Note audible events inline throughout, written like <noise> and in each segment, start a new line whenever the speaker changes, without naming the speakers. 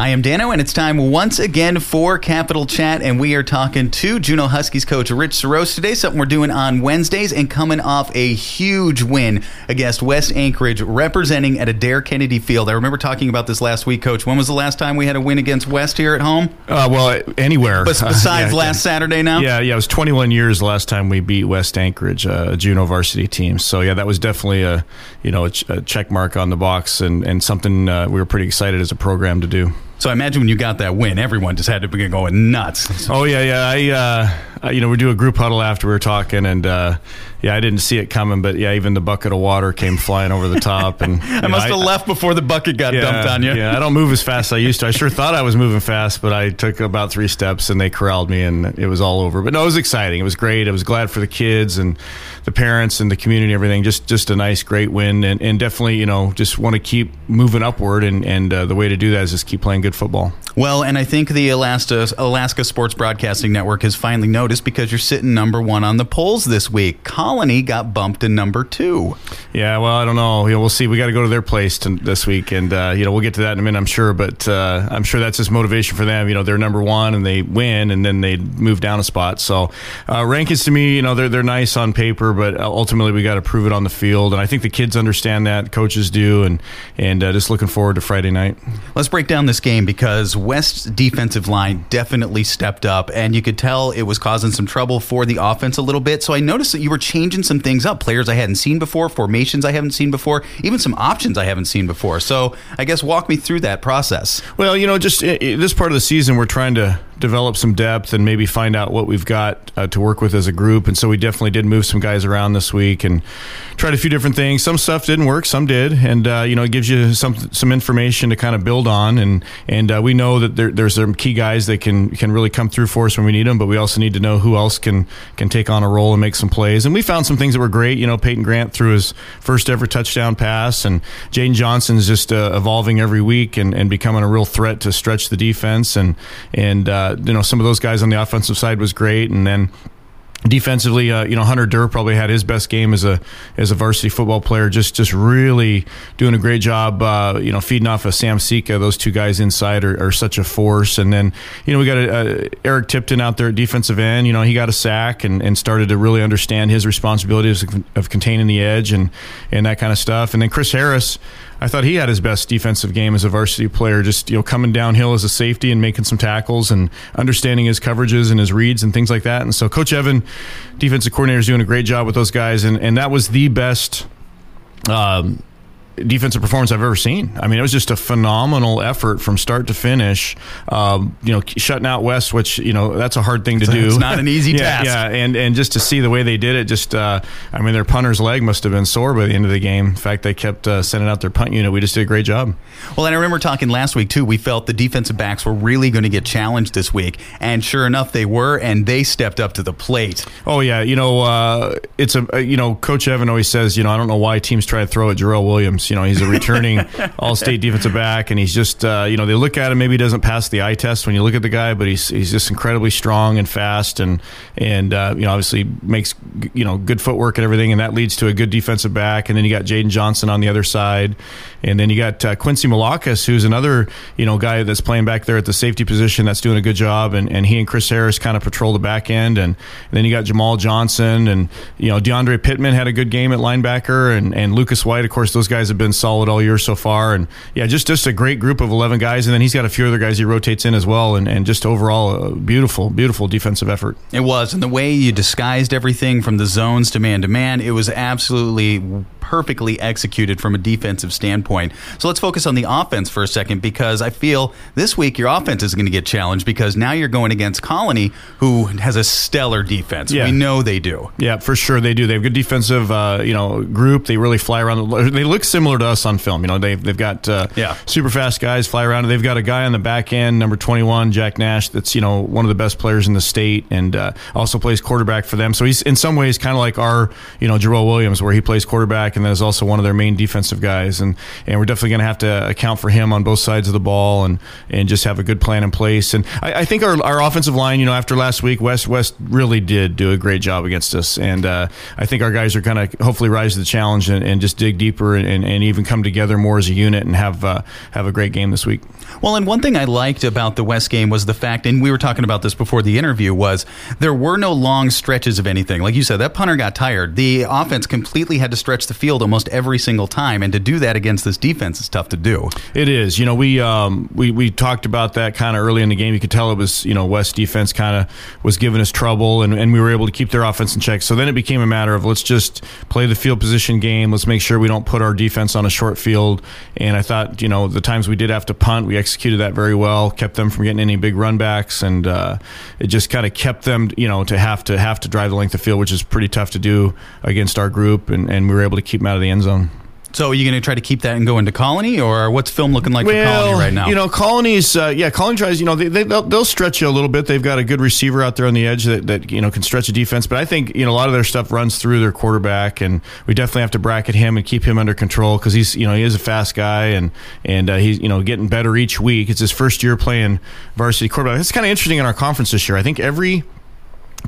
I am Dano, and it's time once again for Capital Chat, and we are talking to Juneau Huskies coach Rich Sassara today. Something we're doing on Wednesdays, and coming off a huge win against West Anchorage, representing at Adair Kennedy Field. I remember talking about this last week, Coach. When was the last time we had a win against West here at home?
Uh, well, anywhere.
But <laughs> besides
yeah,
last Saturday, now.
Yeah, yeah. It was 21 years the last time we beat West Anchorage, uh, a Juneau varsity team. So yeah, that was definitely a you know a, ch- a check mark on the box, and and something uh, we were pretty excited as a program to do.
So I imagine when you got that win, everyone just had to begin going nuts.
Oh yeah, yeah. I, uh, you know, we do a group huddle after we were talking, and uh, yeah, I didn't see it coming, but yeah, even the bucket of water came flying over the top, and <laughs>
I must have I, left before the bucket got
yeah,
dumped on you.
Yeah, I don't move as fast as I used to. I sure thought I was moving fast, but I took about three steps, and they corralled me, and it was all over. But no, it was exciting. It was great. I was glad for the kids and the parents and the community, and everything. Just just a nice, great win, and, and definitely, you know, just want to keep moving upward, and and uh, the way to do that is just keep playing good football.
Well, and I think the Alaska, Alaska Sports Broadcasting Network has finally noticed because you're sitting number one on the polls this week. Colony got bumped to number two.
Yeah, well, I don't know. You know we'll see. We got to go to their place to, this week, and uh, you know we'll get to that in a minute, I'm sure. But uh, I'm sure that's just motivation for them. You know, they're number one and they win, and then they move down a spot. So uh, rankings to me, you know, they're they're nice on paper, but ultimately we got to prove it on the field. And I think the kids understand that, coaches do, and and uh, just looking forward to Friday night.
Let's break down this game because West's defensive line definitely stepped up, and you could tell it was causing some trouble for the offense a little bit. So I noticed that you were changing some things up, players I hadn't seen before, formations I haven't seen before, even some options I haven't seen before. So I guess walk me through that process.
Well, you know, just uh, this part of the season, we're trying to develop some depth and maybe find out what we've got uh, to work with as a group. And so we definitely did move some guys around this week and tried a few different things. Some stuff didn't work, some did, and uh, you know it gives you some some information to kind of build on. And and uh, we know that there, there's some key guys that can can really come through for us when we need them, but we also need to know who else can can take on a role and make some plays. And we found some things that were great. You know, Peyton Grant threw his first ever touchdown pass, and Jaden Johnson's just uh, evolving every week and, and becoming a real threat to stretch the defense. And and uh, you know some of those guys on the offensive side was great, and then defensively, uh, you know, Hunter Durr probably had his best game as a as a varsity football player. Just just really doing a great job. Uh, you know, feeding off of Sam Sika. Those two guys inside are, are such a force. And then you know we got a, a Eric Tipton out there at defensive end. You know, he got a sack and, and started to really understand his responsibilities of, of containing the edge and and that kind of stuff. And then Chris Harris. I thought he had his best defensive game as a varsity player, just you know coming downhill as a safety and making some tackles and understanding his coverages and his reads and things like that. And so Coach Evan, defensive coordinator, is doing a great job with those guys, and and that was the best. Um, defensive performance I've ever seen. I mean, it was just a phenomenal effort from start to finish. Um, you know, shutting out West, which you know that's a hard thing to do.
It's not an easy <laughs>
yeah,
task.
Yeah, and and just to see the way they did it, just uh, I mean, their punter's leg must have been sore by the end of the game. In fact, they kept uh, sending out their punt unit. We just did a great job.
Well, and I remember talking last week too. We felt the defensive backs were really going to get challenged this week, and sure enough, they were, and they stepped up to the plate.
Oh yeah, you know, uh, it's a you know, Coach Evan always says, you know, I don't know why teams try to throw at Jarrell Williams. You know, he's a returning <laughs> all-state defensive back, and he's just uh, you know they look at him maybe he doesn't pass the eye test when you look at the guy, but he's he's just incredibly strong and fast, and and uh, you know obviously makes you know good footwork and everything, and that leads to a good defensive back. And then you got Jaden Johnson on the other side, and then you got uh, Quincy Malakas, who's another you know guy that's playing back there at the safety position that's doing a good job, and, and he and Chris Harris kind of patrol the back end, and, and then you got Jamal Johnson, and you know DeAndre Pittman had a good game at linebacker, and and Lucas White, of course, those guys have been solid all year so far. And yeah, just just a great group of eleven guys, and then he's got a few other guys he rotates in as well, and, and just overall a beautiful, beautiful defensive effort.
It was, and the way you disguised everything from the zones to man to man, it was absolutely perfectly executed from a defensive standpoint. So let's focus on the offense for a second because I feel this week your offense is going to get challenged because now you're going against Colony, who has a stellar defense. Yeah. We know they do.
Yeah, for sure they do. They have a good defensive, uh, you know, group. They really fly around. They look similar to us on film. You know, they've they've got uh, yeah. super fast guys fly around. They've got a guy on the back end, number 21, Jack Nash. That's you know one of the best players in the state, and uh, also plays quarterback for them. So he's in some ways kind of like our you know Jarrell Williams, where he plays quarterback quarterback, and then is also one of their main defensive guys. And and we're definitely going to have to account for him on both sides of the ball, and and just have a good plan in place. And I, I think our, our offensive line, you know, after last week, West West really did do a great job against us, and uh, I think our guys are going to hopefully rise to the challenge and, and just dig deeper and, and, even come together more as a unit and have uh, have a great game this week.
Well, and one thing I liked about the West game was the fact, and we were talking about this before the interview, was there were no long stretches of anything. Like you said, that punter got tired. The offense completely had to stretch the field almost every single time, and to do that against this defense is tough to do.
It is. You know, we um, we we talked about that kind of early in the game. You could tell it was you know West defense kind of was giving us trouble, and, and we were able to keep their offense in check. So then it became a matter of let's just play the field position game. Let's make sure we don't put our defense on a short field. And I thought, you know, the times we did have to punt, we executed that very well, kept them from getting any big runbacks, and uh, it just kind of kept them, you know, to have to have to drive the length of field, which is pretty tough to do against our group, and, and we were able to keep them out of the end zone.
So are you going to try to keep that and go into Colony, or what's film looking like well, for Colony right now?
You know, Colony's uh, yeah, Colony tries. You know, they, they will they'll stretch you a little bit. They've got a good receiver out there on the edge that, that you know can stretch a defense. But I think you know a lot of their stuff runs through their quarterback, and we definitely have to bracket him and keep him under control because he's you know he is a fast guy and and uh, he's you know getting better each week. It's his first year playing varsity quarterback. It's kind of interesting in our conference this year. I think every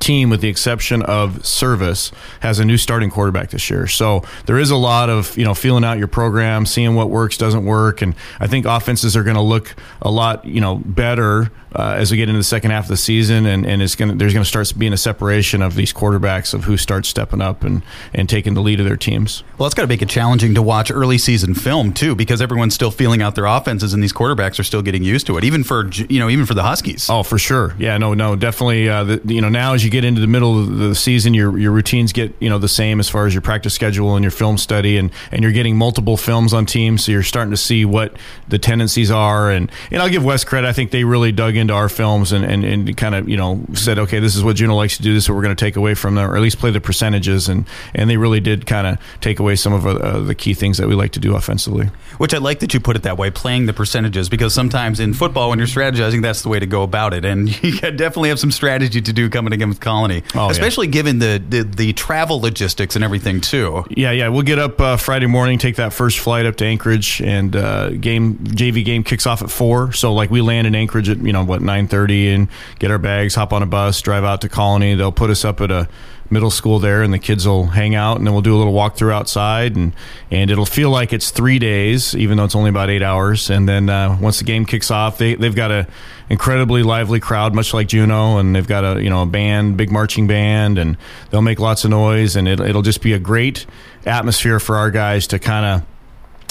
team, with the exception of Service, has a new starting quarterback this year. So there is a lot of you know feeling out your program, seeing what works, doesn't work, and I think offenses are going to look a lot you know better uh, as we get into the second half of the season, and, and it's going there's going to start being a separation of these quarterbacks of who starts stepping up and and taking the lead of their teams.
Well, it's got to make it challenging to watch early season film too, because everyone's still feeling out their offenses, and these quarterbacks are still getting used to it, even for you know even for the Huskies.
Oh, for sure. Yeah, no, no, definitely. Uh, the, you know, now as you get into the middle of the season, your your routines get you know the same as far as your practice schedule and your film study, and and you're getting multiple films on teams, so you're starting to see what the tendencies are, and and I'll give West credit. I think they really dug into our films and, and, and kind of you know said, okay, this is what Juneau likes to do. This is what we're going to take away from them, or at least play the percentages. And and they really did kind of take away some of uh, the key things that we like to do offensively.
Which I like that you put it that way, playing the percentages, because sometimes in football when you're strategizing, that's the way to go about it. And <laughs> you definitely have some strategy to do coming against Colony, oh, especially yeah. given the, the, the travel logistics and everything too.
Yeah, yeah, we'll get up uh, Friday morning, take that first flight up to Anchorage, and uh, game JV game kicks off at four. So like we land in Anchorage at you know what nine thirty and get our bags, hop on a bus, drive out to Colony. They'll put us up at a middle school there, and the kids will hang out, and then we'll do a little walkthrough outside, and and it'll feel like it's three days, even though it's only about eight hours. And then uh, once the game kicks off, they they've got a incredibly lively crowd, much like Juneau, and they've got a you know a band, big marching band, and they'll make lots of noise, and it, it'll just be a great atmosphere for our guys to kind of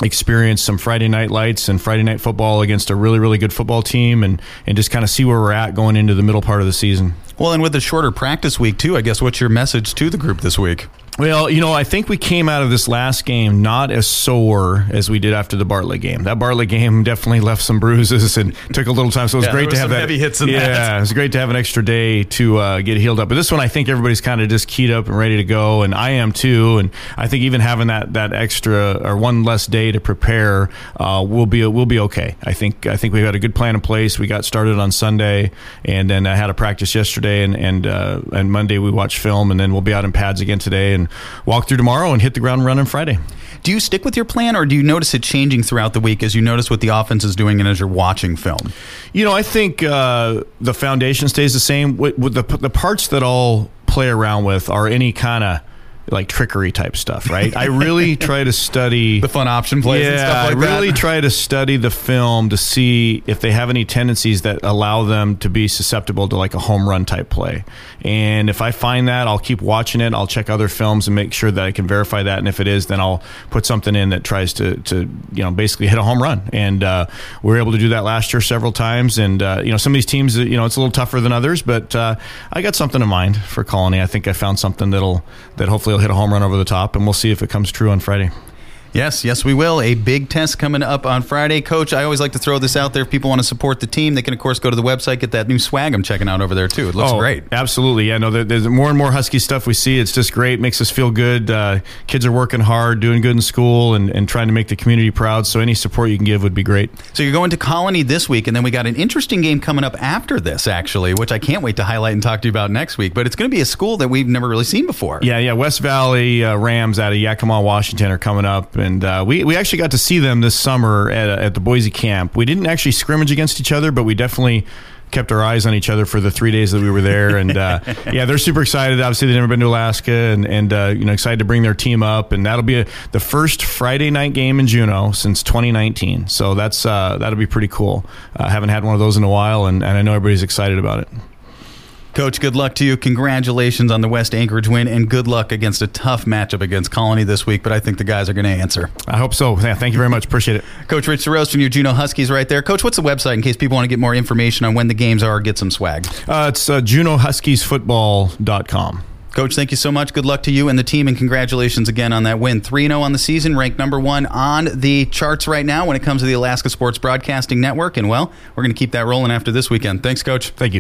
experience some Friday night lights and Friday night football against a really, really good football team and, and just kind of see where we're at going into the middle part of the season.
Well, and with a shorter practice week, too, I guess what's your message to the group this week?
Well, you know, I think we came out of this last game not as sore as we did after the Bartlett game. That Bartlett game definitely left some bruises and took a little time. So it was
yeah,
great to have that
heavy hits. In
yeah,
that.
it was great to have an extra day to uh, get healed up. But this one, I think everybody's kind of just keyed up and ready to go, and I am too. And I think even having that that extra or one less day to prepare, uh, will be will be okay. I think I think we've got a good plan in place. We got started on Sunday, and then I had a practice yesterday, and and uh, and Monday we watched film, and then we'll be out in pads again today and walk through tomorrow tomorrow and hit the ground running Friday.
Do you stick with your plan, or do you notice it changing throughout the week as you notice what the offense is doing and as you're watching film?
You know, I think uh, the foundation stays the same. With, with the the parts that I'll play around with are any kind of like trickery type stuff, right? I really <laughs> try to study
the fun option plays. Yeah, like
I really
that.
try to study the film to see if they have any tendencies that allow them to be susceptible to like a home run type play. And if I find that, I'll keep watching it. I'll check other films and make sure that I can verify that. And if it is, then I'll put something in that tries to to you know basically hit a home run. And uh, we were able to do that last year several times. And uh, you know some of these teams, you know, it's a little tougher than others, but uh, I got something in mind for Colony. I think I found something that'll that hopefully hit a home run over the top, and we'll see if it comes true on Friday.
Yes, yes, we will. A big test coming up on Friday. Coach, I always like to throw this out there. If people want to support the team, they can, of course, go to the website, get that new swag I'm checking out over there, too. It looks
oh,
great.
Absolutely. Yeah, no, there's more and more Husky stuff we see. It's just great, makes us feel good. Uh, kids are working hard, doing good in school, and, and trying to make the community proud. So any support you can give would be great.
So you're going to Colony this week, and then we got an interesting game coming up after this, actually, which I can't wait to highlight and talk to you about next week. But it's going to be a school that we've never really seen before.
Yeah, yeah. West Valley uh, Rams out of Yakima, Washington are coming up, and uh, we, we actually got to see them this summer at, at the Boise camp. We didn't actually scrimmage against each other, but we definitely kept our eyes on each other for the three days that we were there. And uh, <laughs> yeah, they're super excited. Obviously, they've never been to Alaska, and and uh, you know excited to bring their team up. And that'll be a, the first Friday night game in Juneau since 2019. So that's uh, that'll be pretty cool. I haven't had one of those in a while, and, and I know everybody's excited about it.
Coach, good luck to you. Congratulations on the West Anchorage win, and good luck against a tough matchup against Colony this week. But I think the guys are going to answer.
I hope so. Yeah, thank you very much. Appreciate it.
Coach Rich Sassara from your Juneau Huskies right there. Coach, what's the website in case people want to get more information on when the games are, get some swag?
Uh, it's uh, JuneauHuskiesFootball.com.
Coach, thank you so much. Good luck to you and the team, and congratulations again on that win. 3 0 on the season, ranked number one on the charts right now when it comes to the Alaska Sports Broadcasting Network. And, well, we're going to keep that rolling after this weekend. Thanks, Coach.
Thank you.